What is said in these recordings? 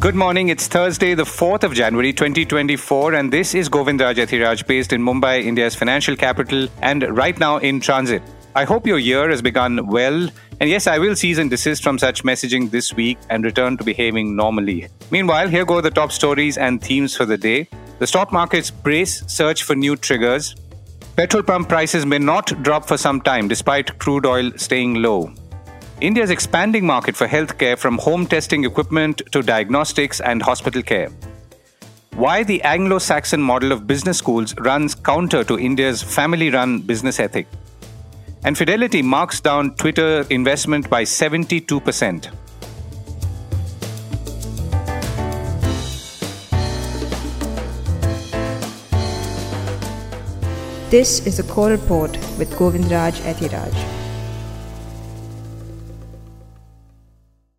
Good morning. It's Thursday, the 4th of January 2024, and this is Govindraj Ethiraj based in Mumbai, India's financial capital, and right now in transit. I hope your year has begun well, and yes, I will cease and desist from such messaging this week and return to behaving normally. Meanwhile, here go the top stories and themes for the day. The stock market's brace search for new triggers. Petrol pump prices may not drop for some time despite crude oil staying low. India's expanding market for healthcare from home testing equipment to diagnostics and hospital care. Why the Anglo Saxon model of business schools runs counter to India's family run business ethic. And Fidelity marks down Twitter investment by 72%. This is a core report with Govindraj Ethiraj.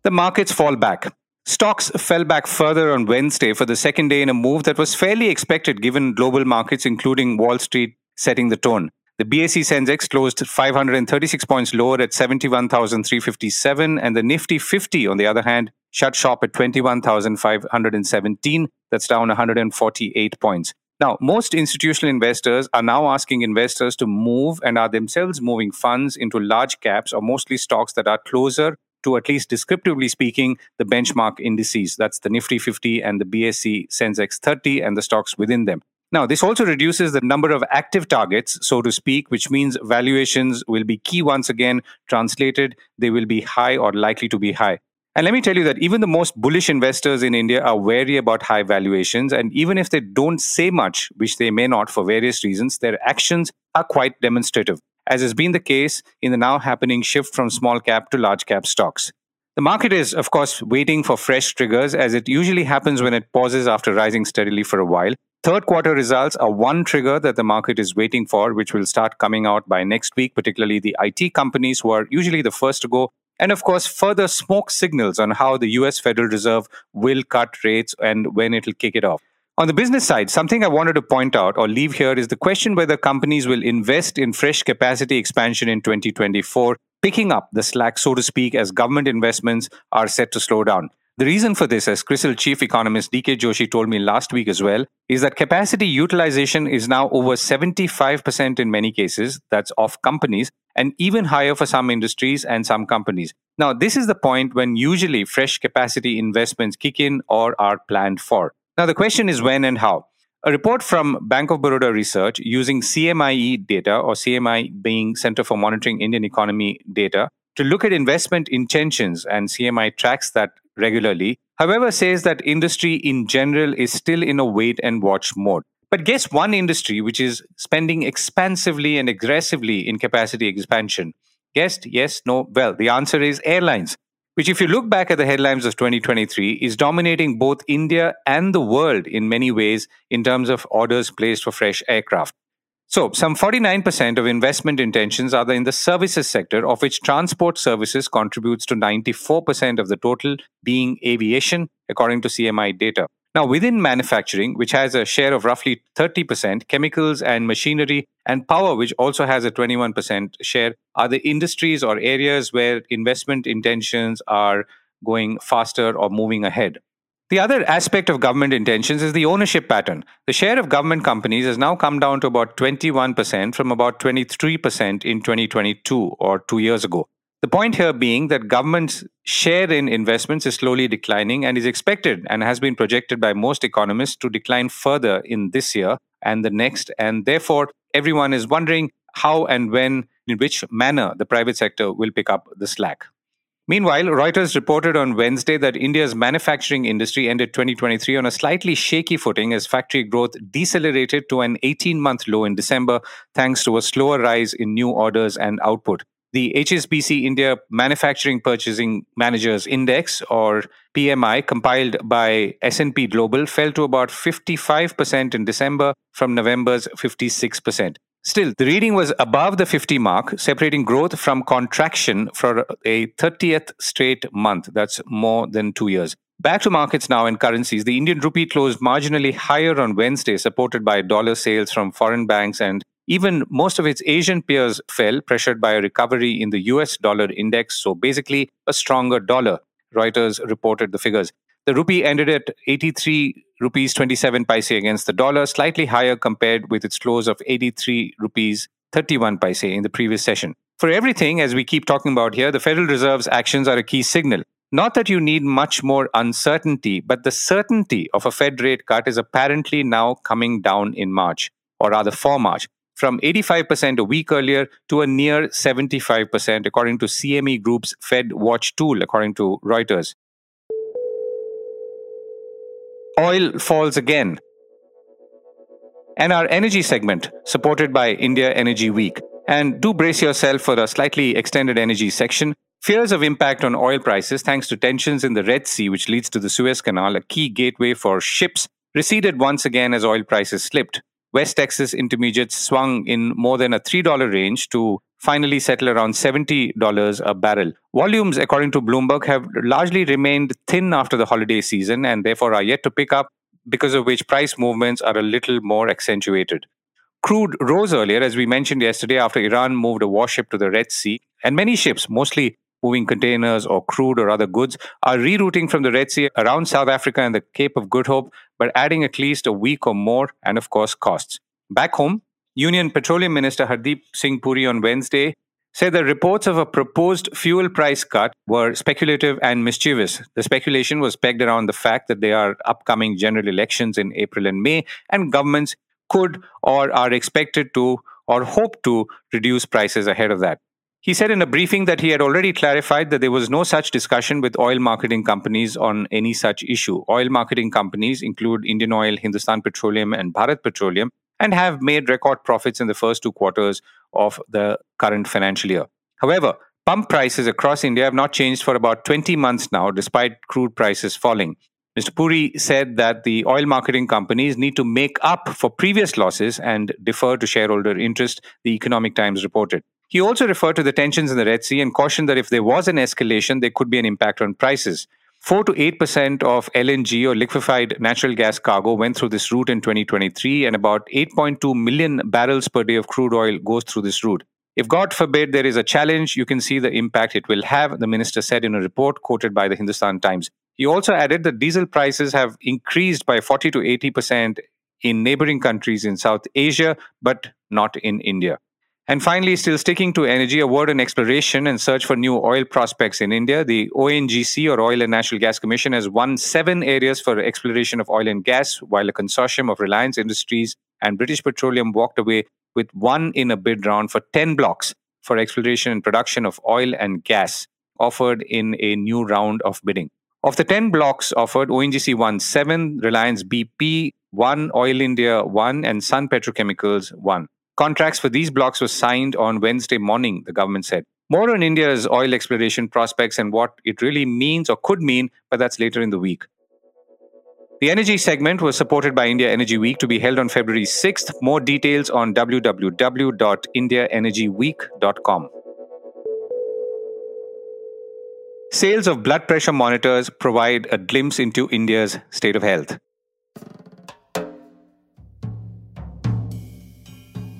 The markets fall back. Stocks fell back further on Wednesday for the second day in a move that was fairly expected given global markets, including Wall Street, setting the tone. The BSE Sensex closed 536 points lower at 71,357, and the Nifty 50, on the other hand, shut shop at 21,517. That's down 148 points. Now, most institutional investors are now asking investors to move and are themselves moving funds into large caps or mostly stocks that are closer to at least descriptively speaking, the benchmark indices. That's the Nifty 50 and the BSE Sensex 30 and the stocks within them. Now, this also reduces the number of active targets, so to speak, which means valuations will be key once again. Translated, they will be high or likely to be high. And let me tell you that even the most bullish investors in India are wary about high valuations. And even if they don't say much, which they may not for various reasons, their actions are quite demonstrative as has been the case in the now happening shift from small cap to large cap stocks. The market is, of course, waiting for fresh triggers as it usually happens when it pauses after rising steadily for a while. Third quarter results are one trigger that the market is waiting for, which will start coming out by next week, particularly the IT companies who are usually the first to go. And of course, further smoke signals on how the US Federal Reserve will cut rates and when it will kick it off. On the business side, something I wanted to point out or leave here is the question whether companies will invest in fresh capacity expansion in 2024, picking up the slack, so to speak, as government investments are set to slow down. The reason for this, as CRISIL chief economist DK Joshi told me last week as well, is that capacity utilization is now over 75% in many cases, that's of companies, and even higher for some industries and some companies. Now, this is the point when usually fresh capacity investments kick in or are planned for. Now, the question is when and how. A report from Bank of Baroda Research using CMIE data, or CMI being Center for Monitoring Indian Economy data, to look at investment intentions, and CMI tracks that regularly, however, says that industry in general is still in a wait and watch mode. But guess one industry which is spending expansively and aggressively in capacity expansion? Guessed? Yes, no. Well, the answer is airlines which, if you look back at the headlines of 2023, is dominating both India and the world in many ways in terms of orders placed for fresh aircraft. So, some 49% of investment intentions are in the services sector, of which transport services contributes to 94% of the total, being aviation, according to CMI data. Now, within manufacturing, which has a share of roughly 30%, chemicals and machinery and power, which also has a 21% share, are the industries or areas where investment intentions are going faster or moving ahead. The other aspect of government intentions is the ownership pattern. The share of government companies has now come down to about 21% from about 23% in 2022 or two years ago. The point here being that government's share in investments is slowly declining and is expected and has been projected by most economists to decline further in this year and the next. And therefore, everyone is wondering how and when, in which manner, the private sector will pick up the slack. Meanwhile, Reuters reported on Wednesday that India's manufacturing industry ended 2023 on a slightly shaky footing as factory growth decelerated to an 18 month low in December, thanks to a slower rise in new orders and output the HSBC India Manufacturing Purchasing Managers Index or PMI compiled by S&P Global fell to about 55% in December from November's 56%. Still, the reading was above the 50 mark, separating growth from contraction for a 30th straight month. That's more than 2 years. Back to markets now and currencies. The Indian rupee closed marginally higher on Wednesday, supported by dollar sales from foreign banks and even most of its Asian peers fell, pressured by a recovery in the US dollar index. So basically, a stronger dollar. Reuters reported the figures. The rupee ended at 83 rupees 27 paise against the dollar, slightly higher compared with its close of 83 rupees 31 paise in the previous session. For everything, as we keep talking about here, the Federal Reserve's actions are a key signal. Not that you need much more uncertainty, but the certainty of a Fed rate cut is apparently now coming down in March, or rather for March, from 85% a week earlier to a near 75%, according to CME Group's Fed Watch tool, according to Reuters. Oil falls again. And our energy segment, supported by India Energy Week. And do brace yourself for a slightly extended energy section. Fears of impact on oil prices thanks to tensions in the Red Sea, which leads to the Suez Canal, a key gateway for ships, receded once again as oil prices slipped. West Texas intermediates swung in more than a $3 range to finally settle around $70 a barrel. Volumes, according to Bloomberg, have largely remained thin after the holiday season and therefore are yet to pick up, because of which price movements are a little more accentuated. Crude rose earlier, as we mentioned yesterday, after Iran moved a warship to the Red Sea, and many ships, mostly moving containers or crude or other goods, are rerouting from the Red Sea around South Africa and the Cape of Good Hope, but adding at least a week or more, and of course, costs. Back home, Union Petroleum Minister Hardeep Singh Puri on Wednesday said the reports of a proposed fuel price cut were speculative and mischievous. The speculation was pegged around the fact that there are upcoming general elections in April and May, and governments could or are expected to or hope to reduce prices ahead of that. He said in a briefing that he had already clarified that there was no such discussion with oil marketing companies on any such issue. Oil marketing companies include Indian Oil, Hindustan Petroleum, and Bharat Petroleum, and have made record profits in the first two quarters of the current financial year. However, pump prices across India have not changed for about 20 months now, despite crude prices falling. Mr. Puri said that the oil marketing companies need to make up for previous losses and defer to shareholder interest, the Economic Times reported. He also referred to the tensions in the Red Sea and cautioned that if there was an escalation, there could be an impact on prices. 4 to 8% of LNG or liquefied natural gas cargo went through this route in 2023, and about 8.2 million barrels per day of crude oil goes through this route. If God forbid there is a challenge, you can see the impact it will have, the minister said in a report quoted by the Hindustan Times. He also added that diesel prices have increased by 40 to 80% in neighboring countries in South Asia, but not in India. And finally, still sticking to energy, a word on exploration and search for new oil prospects in India. The ONGC, or Oil and Natural Gas Commission, has won seven areas for exploration of oil and gas, while a consortium of Reliance Industries and British Petroleum walked away with one in a bid round for 10 blocks for exploration and production of oil and gas offered in a new round of bidding. Of the 10 blocks offered, ONGC won seven, Reliance BP one, Oil India one, and Sun Petrochemicals one. Contracts for these blocks were signed on Wednesday morning, the government said. More on India's oil exploration prospects and what it really means or could mean, but that's later in the week. The energy segment was supported by India Energy Week to be held on February 6th. More details on www.indiaenergyweek.com. Sales of blood pressure monitors provide a glimpse into India's state of health.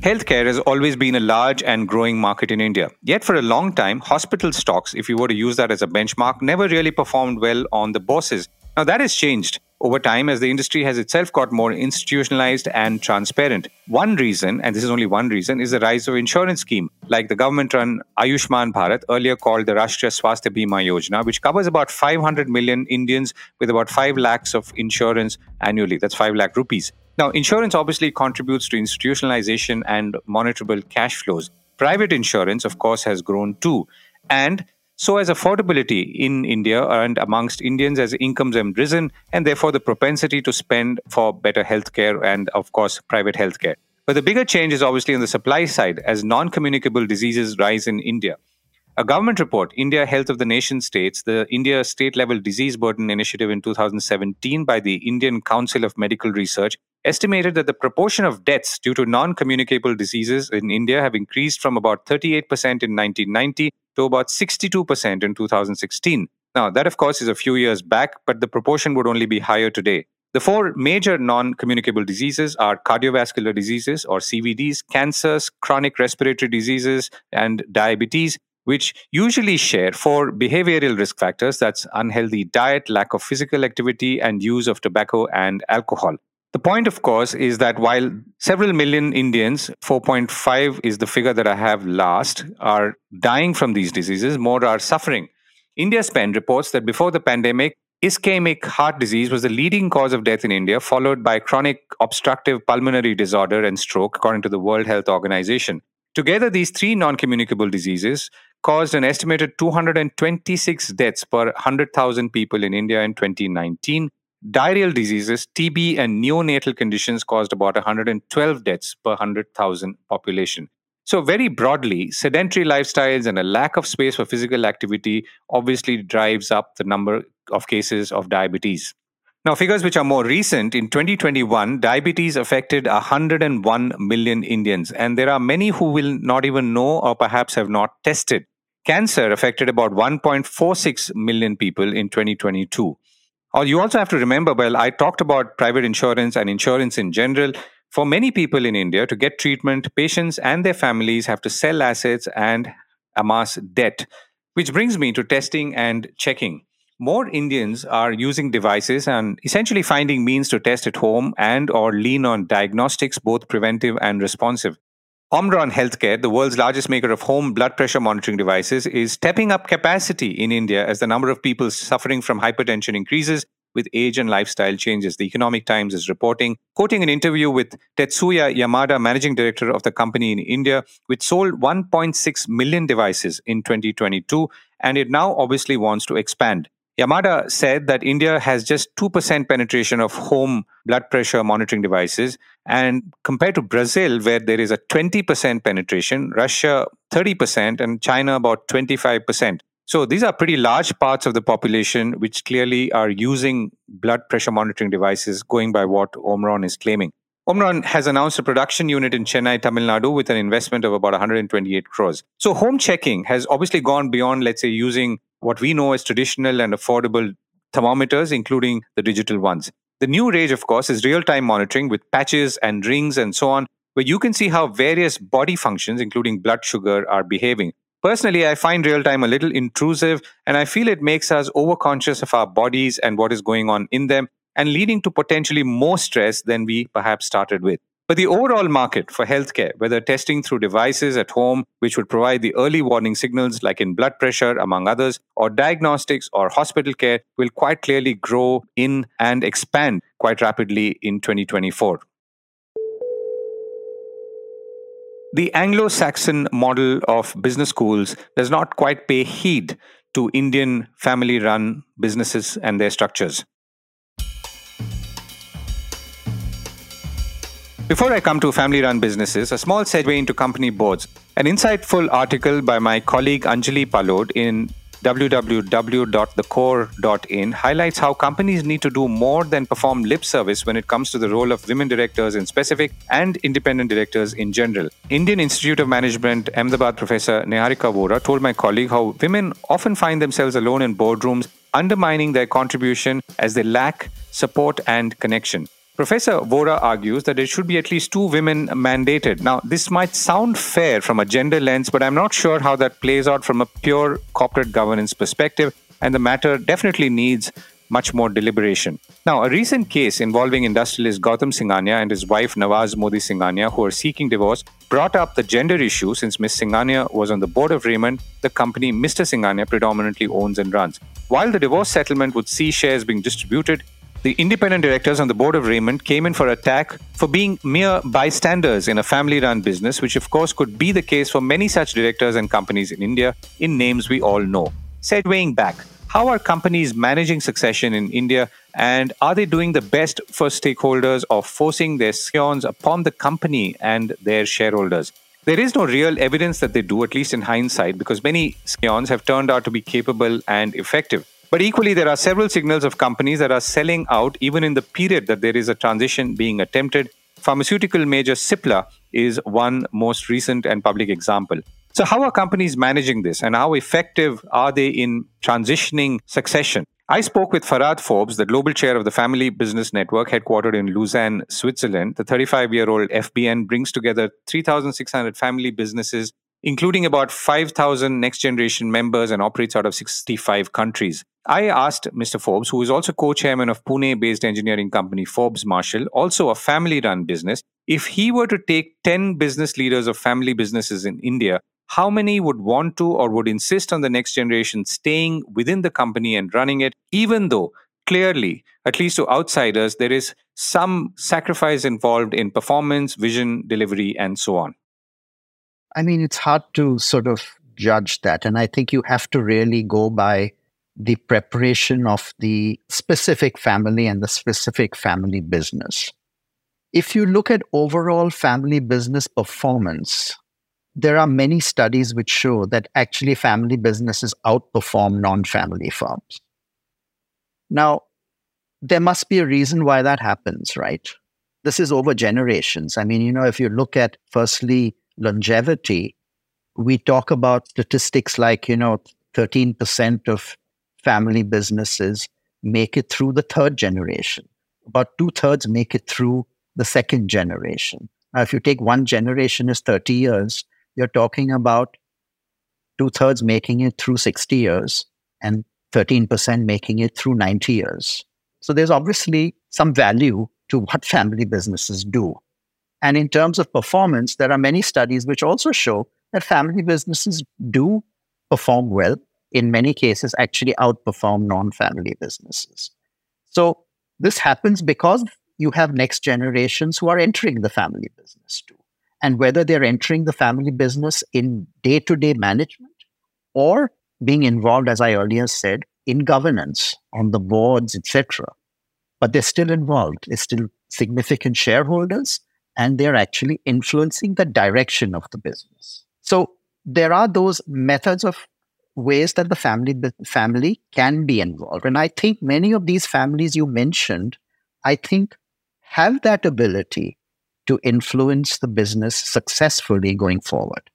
Healthcare has always been a large and growing market in India. Yet, for a long time, hospital stocks, if you were to use that as a benchmark, never really performed well on the bourses. Now, that has changed over time as the industry has itself got more institutionalized and transparent. One reason, and this is only one reason, is the rise of insurance scheme like the government-run Ayushman Bharat, earlier called the Rashtriya Swasthya Bima Yojana, which covers about 500 million Indians with about 5 lakhs of insurance annually. That's 5 lakh rupees. Now, insurance obviously contributes to institutionalization and monitorable cash flows. Private insurance, of course, has grown too. And so as affordability in India and amongst Indians as incomes have risen, and therefore the propensity to spend for better healthcare and, of course, private healthcare. But the bigger change is obviously on the supply side as non communicable diseases rise in India. A government report, India Health of the Nation, states the India State Level Disease Burden Initiative in 2017 by the Indian Council of Medical Research estimated that the proportion of deaths due to non communicable diseases in India have increased from about 38% in 1990 to about 62% in 2016. Now, that of course is a few years back, but the proportion would only be higher today. The four major non communicable diseases are cardiovascular diseases or CVDs, cancers, chronic respiratory diseases, and diabetes. which usually share four behavioral risk factors that's unhealthy diet, lack of physical activity, and use of tobacco and alcohol. The point, of course, is that while several million Indians, 4.5 is the figure that I have last, are dying from these diseases, more are suffering. IndiaSpend reports that before the pandemic, ischemic heart disease was the leading cause of death in India, followed by chronic obstructive pulmonary disorder and stroke, according to the World Health Organization. Together, these three non communicable diseases caused an estimated 226 deaths per 100,000 people in India in 2019. Diarrheal diseases, TB, and neonatal conditions caused about 112 deaths per 100,000 population. So, very broadly, sedentary lifestyles and a lack of space for physical activity obviously drives up the number of cases of diabetes. Now, figures which are more recent in 2021, diabetes affected 101 million Indians, and there are many who will not even know or perhaps have not tested. Cancer affected about 1.46 million people in 2022. Or you also have to remember, well, I talked about private insurance and insurance in general. For many people in India, to get treatment, patients and their families have to sell assets and amass debt. Which brings me to testing and checking. More Indians are using devices and essentially finding means to test at home and or lean on diagnostics both preventive and responsive. Omron Healthcare, the world's largest maker of home blood pressure monitoring devices, is stepping up capacity in India as the number of people suffering from hypertension increases with age and lifestyle changes. The Economic Times is reporting, quoting an interview with Tetsuya Yamada, managing director of the company in India, which sold 1.6 million devices in 2022, and it now obviously wants to expand. Yamada said that India has just 2% penetration of home blood pressure monitoring devices. And compared to Brazil, where there is a 20% penetration, Russia 30%, and China about 25%. So these are pretty large parts of the population which clearly are using blood pressure monitoring devices, going by what Omron is claiming. Omron has announced a production unit in Chennai, Tamil Nadu, with an investment of about 128 crores. So home checking has obviously gone beyond, let's say, using what we know as traditional and affordable thermometers, including the digital ones. The new range, of course, is real time monitoring with patches and rings and so on, where you can see how various body functions, including blood sugar, are behaving. Personally, I find real time a little intrusive, and I feel it makes us overconscious of our bodies and what is going on in them, and leading to potentially more stress than we perhaps started with. But the overall market for healthcare, whether testing through devices at home, which would provide the early warning signals like in blood pressure, among others, or diagnostics or hospital care, will quite clearly grow in and expand quite rapidly in 2024. The Anglo Saxon model of business schools does not quite pay heed to Indian family run businesses and their structures. Before I come to family run businesses, a small segue into company boards. An insightful article by my colleague Anjali Palod in www.thecore.in highlights how companies need to do more than perform lip service when it comes to the role of women directors in specific and independent directors in general. Indian Institute of Management Ahmedabad professor Niharika Vohra told my colleague how women often find themselves alone in boardrooms, undermining their contribution as they lack support and connection. Professor Vohra argues that there should be at least two women mandated. Now, this might sound fair from a gender lens, but I'm not sure how that plays out from a pure corporate governance perspective, and the matter definitely needs much more deliberation. Now, a recent case involving industrialist Gautam Singhania and his wife Nawaz Modi Singhania, who are seeking divorce, brought up the gender issue since Ms. Singhania was on the board of Raymond, the company Mr. Singhania predominantly owns and runs. While the divorce settlement would see shares being distributed, the independent directors on the board of Raymond came in for attack for being mere bystanders in a family run business, which of course could be the case for many such directors and companies in India in names we all know. Segueing back, how are companies managing succession in India and are they doing the best for stakeholders or forcing their scions upon the company and their shareholders? There is no real evidence that they do, at least in hindsight, because many scions have turned out to be capable and effective. But equally, there are several signals of companies that are selling out even in the period that there is a transition being attempted. Pharmaceutical major Cipla is one most recent and public example. So, how are companies managing this and how effective are they in transitioning succession? I spoke with Farhad Forbes, the global chair of the Family Business Network, headquartered in Lausanne, Switzerland. The 35 year old FBN brings together 3,600 family businesses including about 5,000 next generation members and operates out of 65 countries. I asked Mr. Forbes, who is also co chairman of Pune based engineering company Forbes Marshall, also a family run business, if he were to take 10 business leaders of family businesses in India, how many would want to or would insist on the next generation staying within the company and running it, even though clearly, at least to outsiders, there is some sacrifice involved in performance, vision, delivery, and so on? I mean, it's hard to sort of judge that. And I think you have to really go by the preparation of the specific family and the specific family business. If you look at overall family business performance, there are many studies which show that actually family businesses outperform non family firms. Now, there must be a reason why that happens, right? This is over generations. I mean, you know, if you look at firstly longevity, we talk about statistics like, you know, 13% of family businesses make it through the third generation. About two thirds make it through the second generation. Now, if you take one generation is 30 years, you're talking about two thirds making it through 60 years and 13% making it through 90 years. So there's obviously some value to what family businesses do. And in terms of performance, there are many studies which also show that family businesses do perform well, in many cases, actually outperform non family businesses. So this happens because you have next generations who are entering the family business too. And whether they're entering the family business in day to day management or being involved, as I earlier said, in governance on the boards, etc. But they're still involved. They're still significant shareholders and they're actually influencing the direction of the business. So there are those methods of ways that the family family can be involved. And i think many of these families you mentioned i think have that ability to influence the business successfully going forward.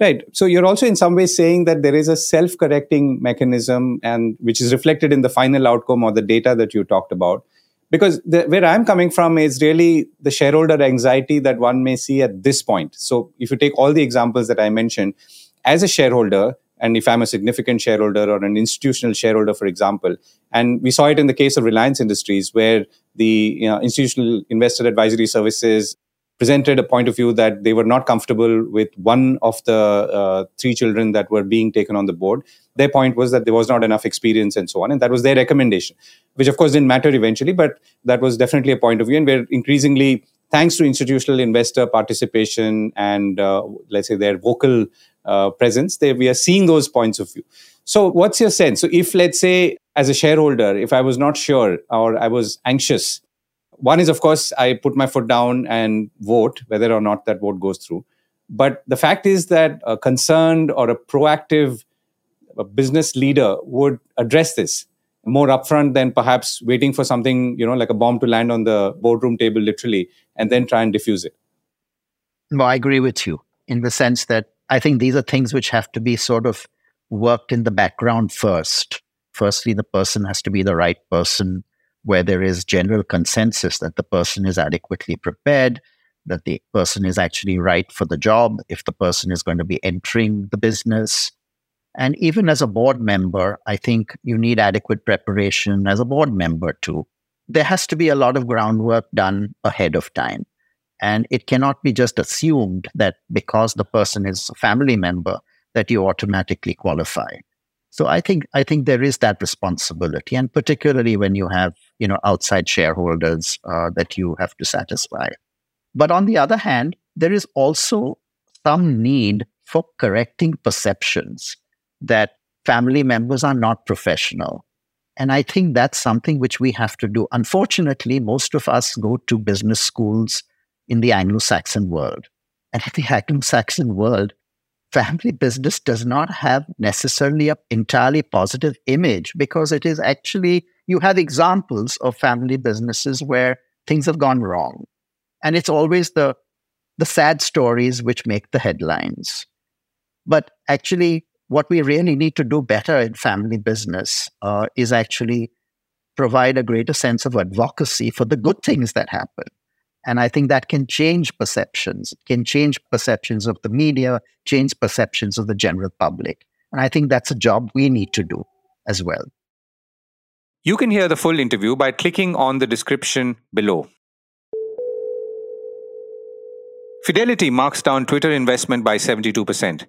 Right. So you're also in some ways saying that there is a self-correcting mechanism and which is reflected in the final outcome or the data that you talked about because the, where i'm coming from is really the shareholder anxiety that one may see at this point. So if you take all the examples that i mentioned as a shareholder and if i'm a significant shareholder or an institutional shareholder for example and we saw it in the case of reliance industries where the you know, institutional investor advisory services presented a point of view that they were not comfortable with one of the uh, three children that were being taken on the board. Their point was that there was not enough experience and so on. And that was their recommendation, which of course didn't matter eventually, but that was definitely a point of view. And we're increasingly, thanks to institutional investor participation and uh, let's say their vocal uh, presence, they, we are seeing those points of view. So, what's your sense? So, if let's say, as a shareholder, if I was not sure or I was anxious one is, of course, I put my foot down and vote whether or not that vote goes through. But the fact is that a concerned or a proactive a business leader would address this more upfront than perhaps waiting for something, you know, like a bomb to land on the boardroom table, literally, and then try and diffuse it. Well, I agree with you in the sense that I think these are things which have to be sort of worked in the background first. Firstly, the person has to be the right person where there is general consensus that the person is adequately prepared, that the person is actually right for the job, if the person is going to be entering the business. And even as a board member, I think you need adequate preparation as a board member too. There has to be a lot of groundwork done ahead of time. And it cannot be just assumed that because the person is a family member, that you automatically qualify. So I think I think there is that responsibility, and particularly when you have you know outside shareholders uh, that you have to satisfy. But on the other hand, there is also some need for correcting perceptions that family members are not professional. And I think that's something which we have to do. Unfortunately, most of us go to business schools in the Anglo Saxon world. And in the Anglo Saxon world, family business does not have necessarily an entirely positive image because it is actually, you have examples of family businesses where things have gone wrong. And it's always the, the sad stories which make the headlines. But actually, what we really need to do better in family business uh, is actually provide a greater sense of advocacy for the good things that happen. And I think that can change perceptions, can change perceptions of the media, change perceptions of the general public. And I think that's a job we need to do as well. You can hear the full interview by clicking on the description below. Fidelity marks down Twitter investment by 72%.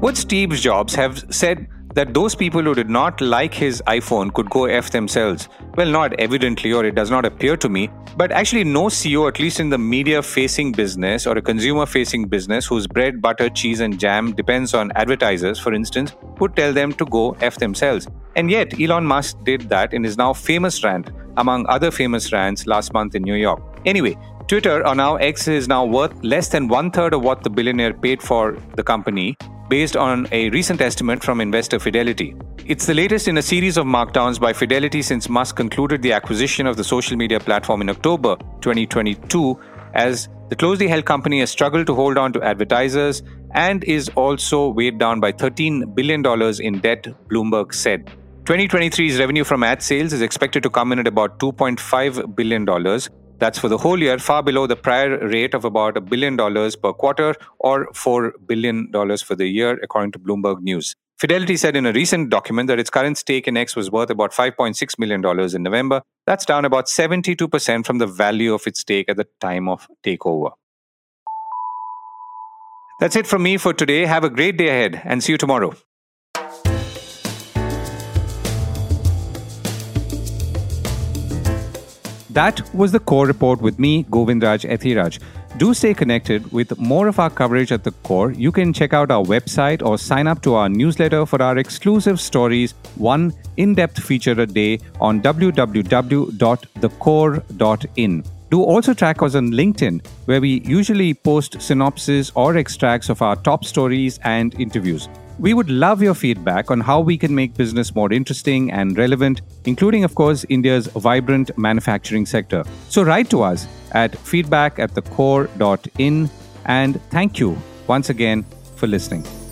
Would Steve Jobs have said that those people who did not like his iPhone could go F themselves. Well, not evidently, or it does not appear to me, but actually, no CEO, at least in the media facing business or a consumer facing business whose bread, butter, cheese, and jam depends on advertisers, for instance, would tell them to go F themselves. And yet, Elon Musk did that in his now famous rant, among other famous rants last month in New York. Anyway, Twitter, or now X, is now worth less than one third of what the billionaire paid for the company, based on a recent estimate from investor Fidelity. It's the latest in a series of markdowns by Fidelity since Musk concluded the acquisition of the social media platform in October 2022, as the closely held company has struggled to hold on to advertisers and is also weighed down by $13 billion in debt, Bloomberg said. 2023's revenue from ad sales is expected to come in at about $2.5 billion, that's for the whole year, far below the prior rate of about a billion dollars per quarter or $4 billion for the year, according to Bloomberg News. Fidelity said in a recent document that its current stake in X was worth about $5.6 million in November. That's down about 72% from the value of its stake at the time of takeover. That's it from me for today. Have a great day ahead and see you tomorrow. That was the core report with me, Govindraj Ethiraj. Do stay connected with more of our coverage at the core. You can check out our website or sign up to our newsletter for our exclusive stories, one in depth feature a day on www.thecore.in. Do also track us on LinkedIn, where we usually post synopses or extracts of our top stories and interviews. We would love your feedback on how we can make business more interesting and relevant, including, of course, India's vibrant manufacturing sector. So write to us at feedback at thecore.in and thank you once again for listening.